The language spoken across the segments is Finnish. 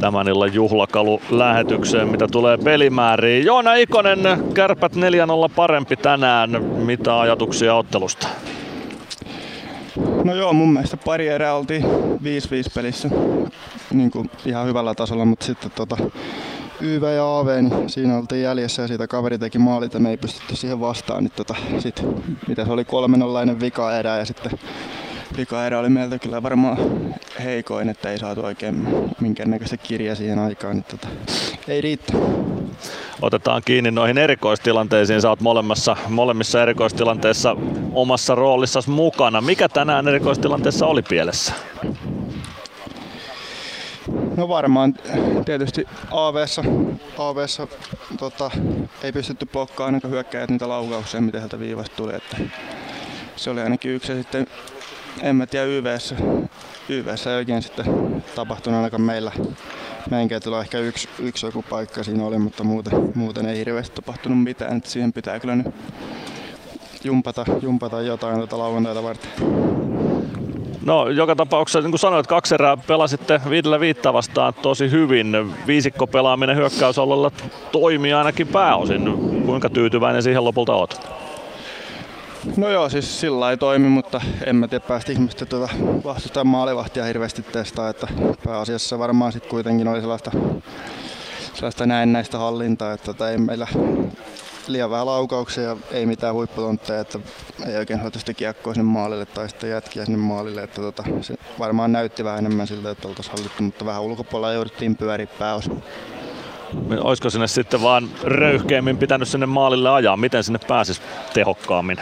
tämän illan juhlakalu lähetykseen, mitä tulee pelimääriin. Joona Ikonen, kärpät 4-0 parempi tänään. Mitä ajatuksia ottelusta? No joo, mun mielestä pari erää oltiin 5-5 pelissä niin kuin ihan hyvällä tasolla, mutta sitten tota, YV ja AV, niin siinä oltiin jäljessä ja siitä kaveri teki maalit ja me ei pystytty siihen vastaan. Niin tota, sit, mitä se oli kolmenollainen vika erä ja sitten vika oli meiltä kyllä varmaan heikoin, että ei saatu oikein minkäännäköistä kirjaa siihen aikaan. Niin tota, ei riittä. Otetaan kiinni noihin erikoistilanteisiin. Sä oot molemmissa, molemmissa erikoistilanteissa omassa roolissasi mukana. Mikä tänään erikoistilanteessa oli pielessä? No varmaan tietysti AVssa, AVssa tota, ei pystytty blokkaamaan ainakaan hyökkäjät niitä laukauksia, mitä sieltä viivasta tuli. Että se oli ainakin yksi ja sitten en mä tiedä YVssä, YVssä ei oikein sitten tapahtunut ainakaan meillä. Meidän kentällä ehkä yksi, yksi joku paikka siinä oli, mutta muuten, muuten ei hirveästi tapahtunut mitään. Että siihen pitää kyllä nyt jumpata, jumpata jotain tuota lauantaita varten. No joka tapauksessa, niin kuin sanoit, kaksi erää pelasitte viidellä viittä vastaan tosi hyvin. Viisikko pelaaminen hyökkäysalueella toimii ainakin pääosin. Kuinka tyytyväinen siihen lopulta oot? No joo, siis sillä ei toimi, mutta en mä tiedä päästä ihmistä tuota vastustajan maalivahtia hirveästi testaa, että pääasiassa varmaan sitten kuitenkin oli sellaista, sellaista näennäistä hallintaa, että tota ei meillä liian vähän laukauksia ja ei mitään huipputontteja, että ei oikein saatu sitä kiekkoa sinne maalille tai sitten jätkiä sinne maalille. Että tota, se varmaan näytti vähän enemmän siltä, että oltaisiin hallittu, mutta vähän ulkopuolella jouduttiin pyöriä pääosin. Olisiko sinne sitten vaan röyhkeämmin pitänyt sinne maalille ajaa? Miten sinne pääsisi tehokkaammin?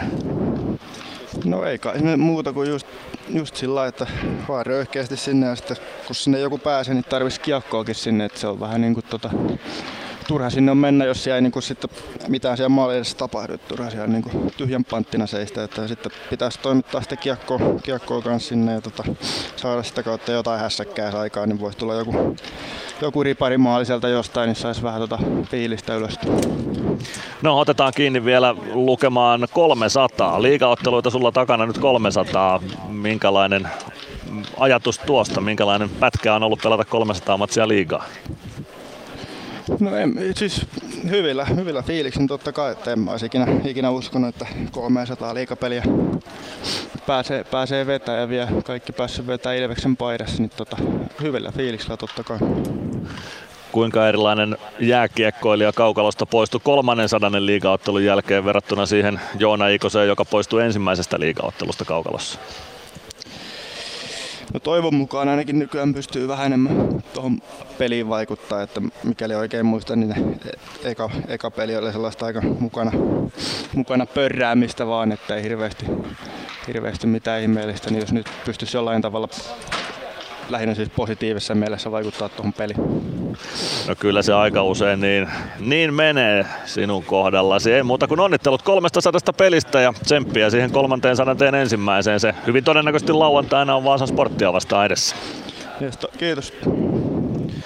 No ei kai muuta kuin just, just sillä että vaan röyhkeästi sinne ja sitten kun sinne joku pääsee, niin tarvitsisi kiekkoakin sinne, että se on vähän niin kuin tota, turha sinne on mennä, jos siellä ei niin kuin sitten mitään siellä maalin edessä tapahdu. Turha siellä niin kuin tyhjän panttina seistä. Että sitten pitäisi toimittaa sitä kiekkoa, kiekkoa kanssa sinne ja tota, saada sitä kautta jotain hässäkkää aikaan, niin voisi tulla joku, joku ripari maali sieltä jostain, niin saisi vähän tota fiilistä ylös. No otetaan kiinni vielä lukemaan 300. Liigaotteluita sulla takana nyt 300. Minkälainen ajatus tuosta, minkälainen pätkä on ollut pelata 300 matsia liigaa? No en, siis hyvillä, hyvillä fiiliksin totta kai, että en mä olisi ikinä, ikinä uskonut, että 300 liikapeliä pääsee, pääsee vetämään ja vielä kaikki päässyt vetämään Ilveksen paidassa, niin tota, hyvillä fiiliksillä totta kai. Kuinka erilainen jääkiekkoilija Kaukalosta poistui kolmannen sadannen liigaottelun jälkeen verrattuna siihen Joona Ikoseen, joka poistui ensimmäisestä liigaottelusta Kaukalossa? No toivon mukaan ainakin nykyään pystyy vähän enemmän tuohon peliin vaikuttaa, että mikäli oikein muistan, niin eka, eka peli oli sellaista aika mukana, mukana pörräämistä vaan, että ei hirveästi, hirveästi mitään ihmeellistä, niin jos nyt pystyisi jollain tavalla lähinnä siis positiivisessa mielessä vaikuttaa tuohon peliin. No kyllä se aika usein niin, niin menee sinun kohdallasi. Ei muuta kuin onnittelut 300 pelistä ja tsemppiä siihen kolmanteen sadanteen ensimmäiseen. Se hyvin todennäköisesti lauantaina on Vaasan sporttia vastaan edessä. Kiitos.